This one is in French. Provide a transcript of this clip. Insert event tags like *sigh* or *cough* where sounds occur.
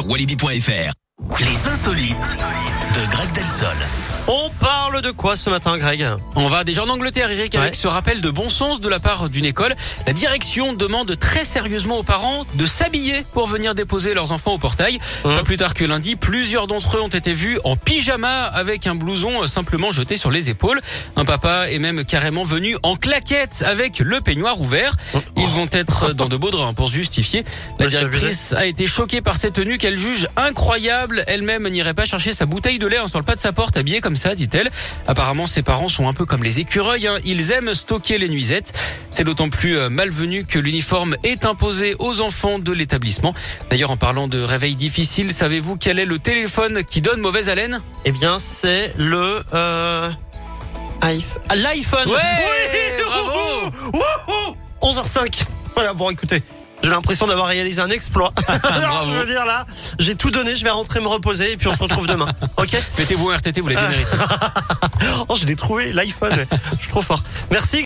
walibi.fr. Les insolites de Greg Delsol. On parle de quoi ce matin, Greg On va déjà en Angleterre, Eric, avec Ouais. ce rappel de bon sens de la part d'une école. La direction demande très sérieusement aux parents de s'habiller pour venir déposer leurs enfants au portail. Pas plus tard que lundi, plusieurs d'entre eux ont été vus en pyjama avec un blouson euh, simplement jeté sur les épaules. Un papa est même carrément venu en claquette avec le peignoir ouvert. Ils vont être dans de beaux draps pour se justifier. La directrice a été choquée par cette tenue qu'elle juge incroyable. Elle-même n'irait pas chercher sa bouteille de lait sur le pas de sa porte habillée comme ça, dit-elle. Apparemment, ses parents sont un peu comme les écureuils. hein. Ils aiment stocker les nuisettes. C'est d'autant plus euh, malvenu que l'uniforme est imposé aux enfants de l'établissement. D'ailleurs, en parlant de réveil difficile, savez-vous quel est le téléphone qui donne mauvaise haleine? Eh bien, c'est le... Euh... iPh- L'iPhone Ouais, Oui bravo Wouhou 11h05 Voilà, bon, écoutez... J'ai l'impression d'avoir réalisé un exploit. *laughs* Alors, je veux dire là, j'ai tout donné, je vais rentrer me reposer et puis on se retrouve demain. *laughs* Ok Mettez-vous un RTT, vous l'avez mérité. *laughs* Oh, je l'ai trouvé, l'iPhone. Je suis trop fort. Merci.